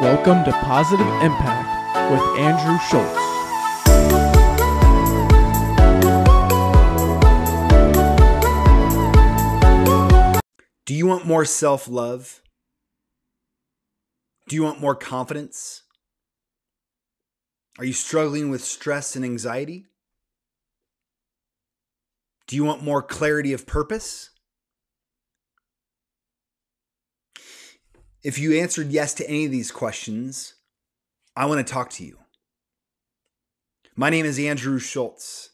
Welcome to Positive Impact with Andrew Schultz. Do you want more self love? Do you want more confidence? Are you struggling with stress and anxiety? Do you want more clarity of purpose? If you answered yes to any of these questions, I want to talk to you. My name is Andrew Schultz.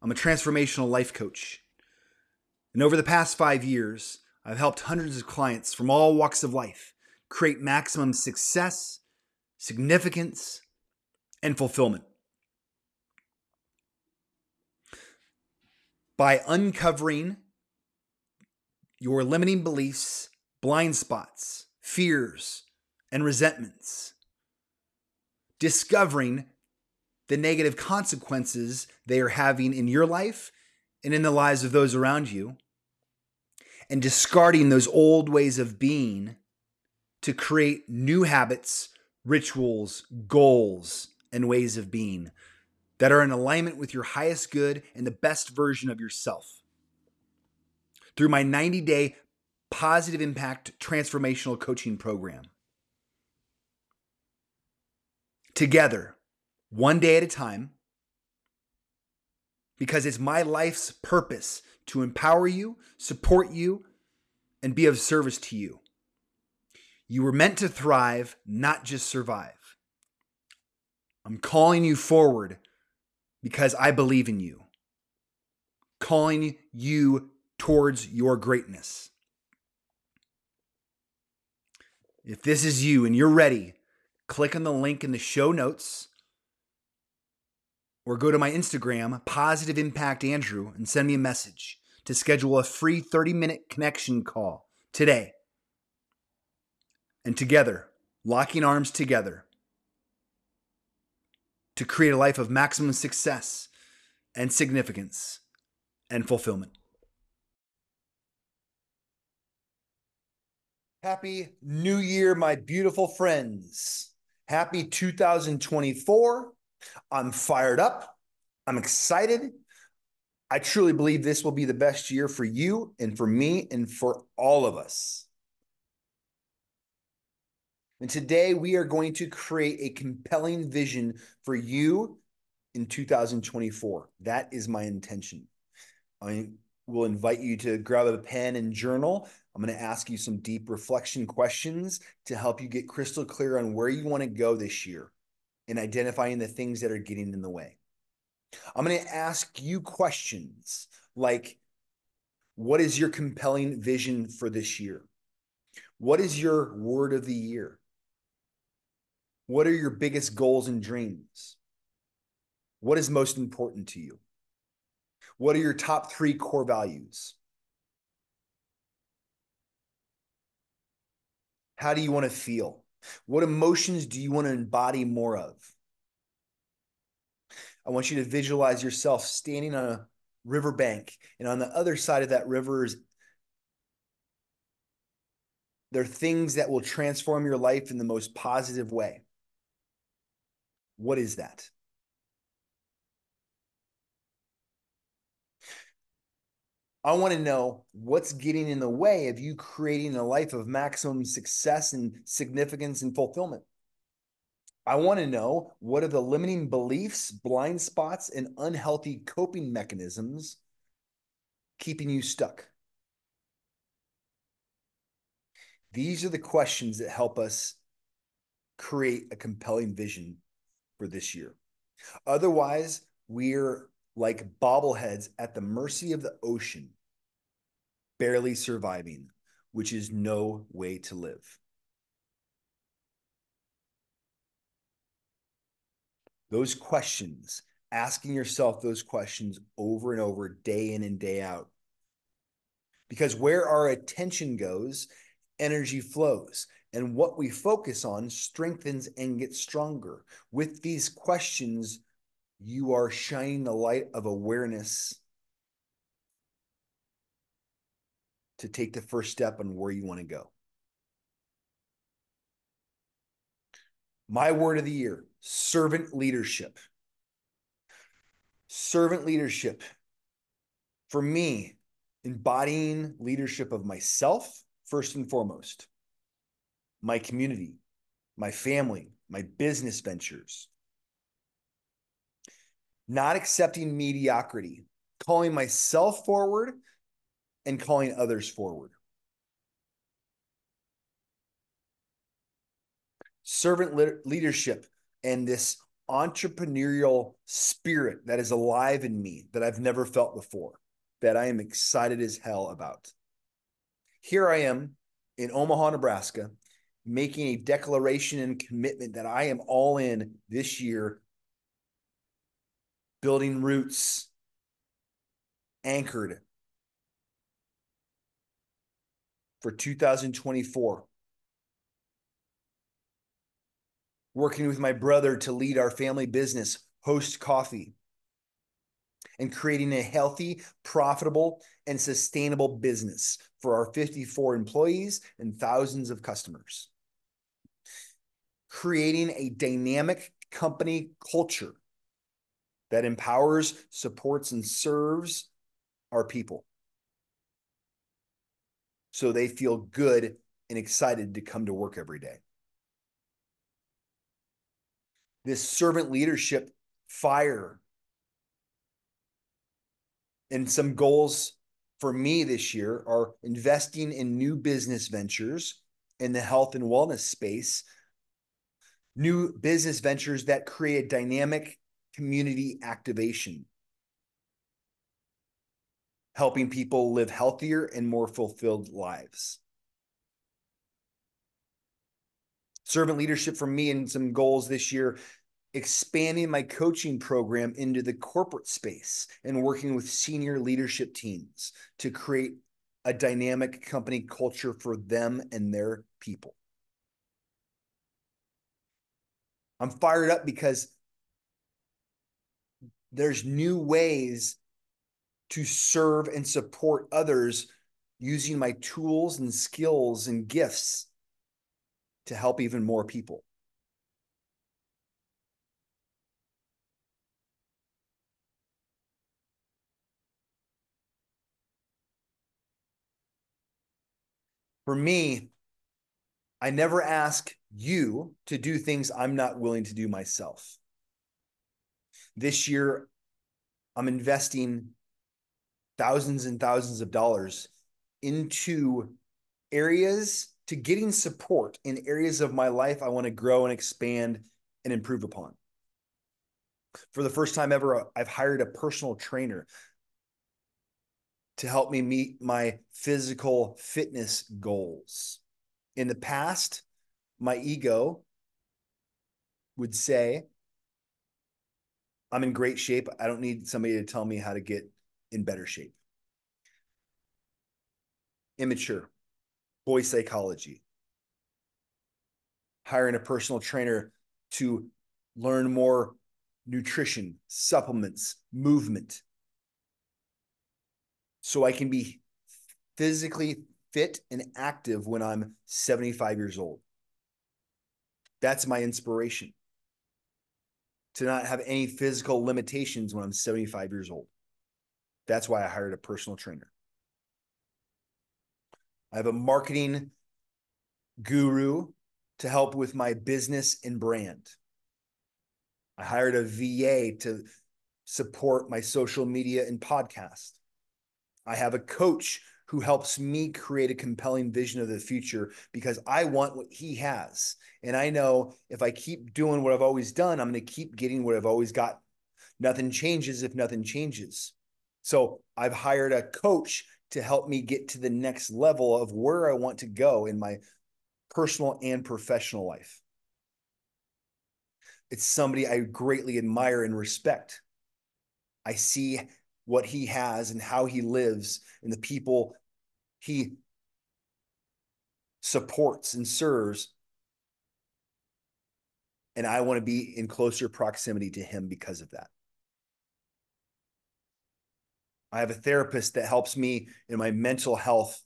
I'm a transformational life coach. And over the past five years, I've helped hundreds of clients from all walks of life create maximum success, significance, and fulfillment. By uncovering your limiting beliefs, blind spots, fears, and resentments, discovering the negative consequences they are having in your life and in the lives of those around you, and discarding those old ways of being to create new habits, rituals, goals, and ways of being that are in alignment with your highest good and the best version of yourself. Through my 90 day positive impact transformational coaching program. Together, one day at a time, because it's my life's purpose to empower you, support you, and be of service to you. You were meant to thrive, not just survive. I'm calling you forward because I believe in you, calling you towards your greatness. If this is you and you're ready, click on the link in the show notes or go to my Instagram, Positive Impact Andrew, and send me a message to schedule a free 30 minute connection call today. And together, locking arms together to create a life of maximum success and significance and fulfillment. Happy New Year, my beautiful friends. Happy 2024. I'm fired up. I'm excited. I truly believe this will be the best year for you and for me and for all of us. And today we are going to create a compelling vision for you in 2024. That is my intention. I will invite you to grab a pen and journal. I'm going to ask you some deep reflection questions to help you get crystal clear on where you want to go this year and identifying the things that are getting in the way. I'm going to ask you questions like What is your compelling vision for this year? What is your word of the year? What are your biggest goals and dreams? What is most important to you? What are your top three core values? How do you want to feel? What emotions do you want to embody more of? I want you to visualize yourself standing on a riverbank, and on the other side of that river is there are things that will transform your life in the most positive way. What is that? I want to know what's getting in the way of you creating a life of maximum success and significance and fulfillment. I want to know what are the limiting beliefs, blind spots, and unhealthy coping mechanisms keeping you stuck? These are the questions that help us create a compelling vision for this year. Otherwise, we're like bobbleheads at the mercy of the ocean, barely surviving, which is no way to live. Those questions, asking yourself those questions over and over, day in and day out. Because where our attention goes, energy flows. And what we focus on strengthens and gets stronger. With these questions, you are shining the light of awareness to take the first step on where you want to go. My word of the year servant leadership. Servant leadership. For me, embodying leadership of myself, first and foremost, my community, my family, my business ventures. Not accepting mediocrity, calling myself forward and calling others forward. Servant leadership and this entrepreneurial spirit that is alive in me that I've never felt before, that I am excited as hell about. Here I am in Omaha, Nebraska, making a declaration and commitment that I am all in this year, building roots, anchored for 2024. Working with my brother to lead our family business, Host Coffee, and creating a healthy, profitable, and sustainable business for our 54 employees and thousands of customers. Creating a dynamic company culture that empowers, supports, and serves our people so they feel good and excited to come to work every day. This servant leadership fire and some goals for me this year are investing in new business ventures in the health and wellness space, new business ventures that create dynamic community activation helping people live healthier and more fulfilled lives. Servant leadership for me and some goals this year expanding my coaching program into the corporate space and working with senior leadership teams to create a dynamic company culture for them and their people. I'm fired up because there's new ways to serve and support others using my tools and skills and gifts to help even more people. For me, I never ask you to do things I'm not willing to do myself. This year, I'm investing thousands and thousands of dollars into areas to getting support in areas of my life I want to grow and expand and improve upon. For the first time ever, I've hired a personal trainer to help me meet my physical fitness goals. In the past, my ego would say, I'm in great shape. I don't need somebody to tell me how to get in better shape. Immature, boy psychology. Hiring a personal trainer to learn more nutrition, supplements, movement. So I can be physically fit and active when I'm 75 years old. That's my inspiration to not have any physical limitations when I'm 75 years old. That's why I hired a personal trainer. I have a marketing guru to help with my business and brand. I hired a VA to support my social media and podcast. I have a coach who helps me create a compelling vision of the future because I want what he has. And I know if I keep doing what I've always done, I'm going to keep getting what I've always got. Nothing changes if nothing changes. So I've hired a coach to help me get to the next level of where I want to go in my personal and professional life. It's somebody I greatly admire and respect. I see what he has and how he lives and the people he supports and serves. And I want to be in closer proximity to him because of that. I have a therapist that helps me in my mental health.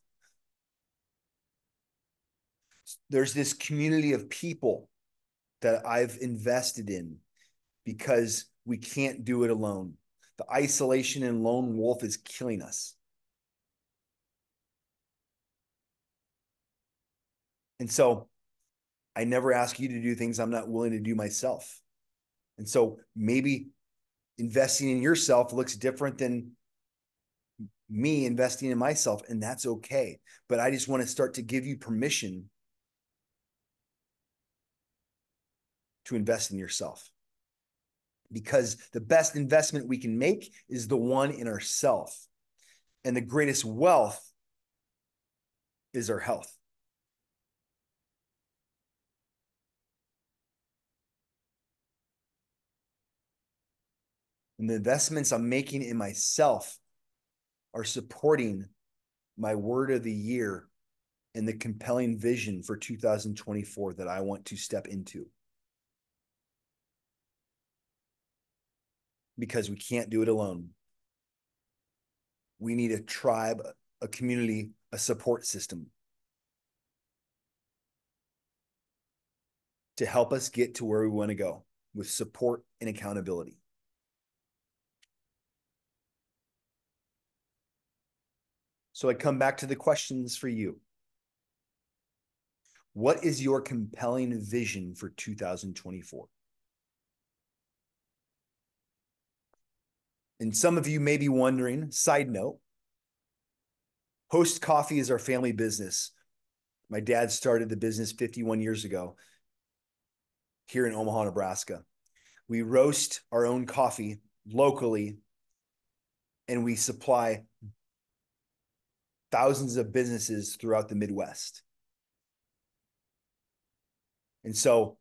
There's this community of people that I've invested in because we can't do it alone. The isolation and lone wolf is killing us. And so I never ask you to do things I'm not willing to do myself. And so maybe investing in yourself looks different than me investing in myself, and that's okay. But I just want to start to give you permission to invest in yourself. Because the best investment we can make is the one in ourself. And the greatest wealth is our health. And the investments I'm making in myself are supporting my word of the year and the compelling vision for 2024 that I want to step into. Because we can't do it alone. We need a tribe, a community, a support system to help us get to where we want to go with support and accountability. So I come back to the questions for you. What is your compelling vision for 2024? And some of you may be wondering, side note, Host Coffee is our family business. My dad started the business 51 years ago here in Omaha, Nebraska. We roast our own coffee locally and we supply thousands of businesses throughout the Midwest. And so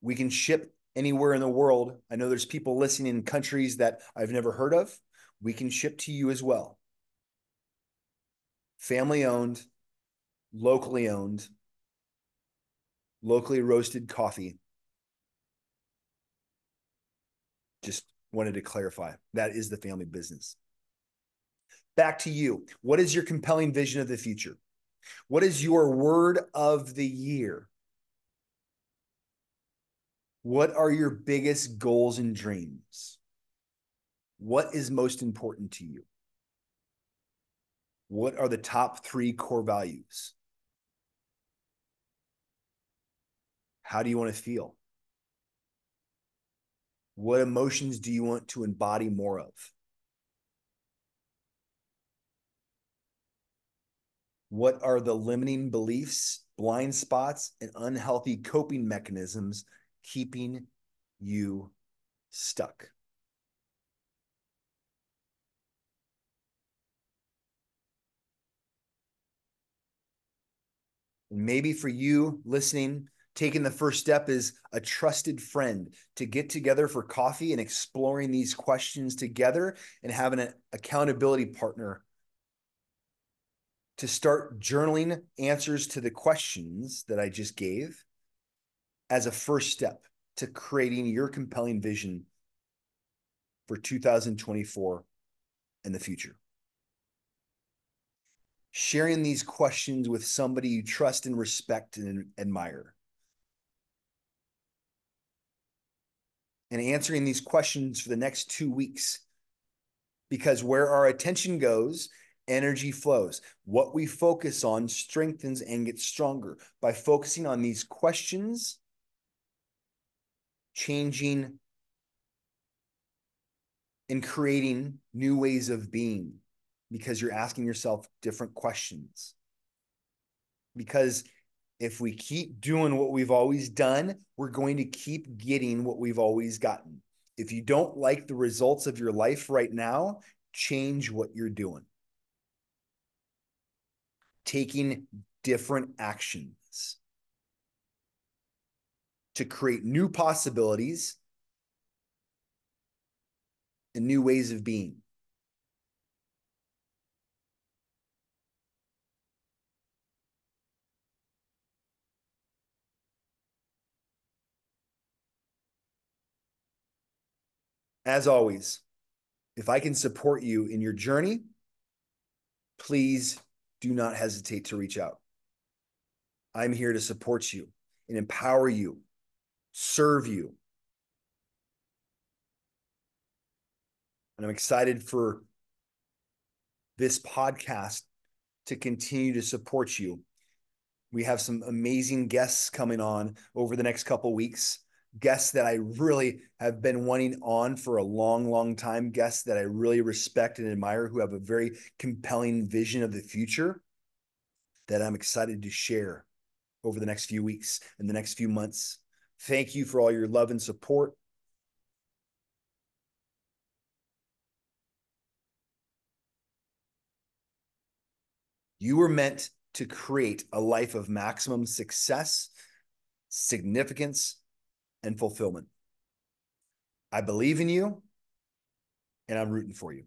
we can ship anywhere in the world. I know there's people listening in countries that I've never heard of. We can ship to you as well. Family owned, locally owned, locally roasted coffee. Just wanted to clarify that is the family business back to you. What is your compelling vision of the future? What is your word of the year? What are your biggest goals and dreams? What is most important to you? What are the top three core values? How do you want to feel? What emotions do you want to embody more of? What are the limiting beliefs, blind spots, and unhealthy coping mechanisms keeping you stuck? Maybe for you listening, taking the first step is a trusted friend to get together for coffee and exploring these questions together and having an accountability partner to start journaling answers to the questions that I just gave as a first step to creating your compelling vision for 2024 and the future. Sharing these questions with somebody you trust and respect and admire. And answering these questions for the next two weeks. Because where our attention goes energy flows. What we focus on strengthens and gets stronger by focusing on these questions, changing and creating new ways of being because you're asking yourself different questions. Because if we keep doing what we've always done, we're going to keep getting what we've always gotten. If you don't like the results of your life right now, change what you're doing taking different actions to create new possibilities and new ways of being. As always, if I can support you in your journey, please do not hesitate to reach out. I'm here to support you and empower you serve you. And I'm excited for this podcast to continue to support you. We have some amazing guests coming on over the next couple weeks. Guests that I really have been wanting on for a long, long time. Guests that I really respect and admire who have a very compelling vision of the future that I'm excited to share over the next few weeks and the next few months. Thank you for all your love and support. You were meant to create a life of maximum success, significance, and fulfillment. I believe in you, and I'm rooting for you.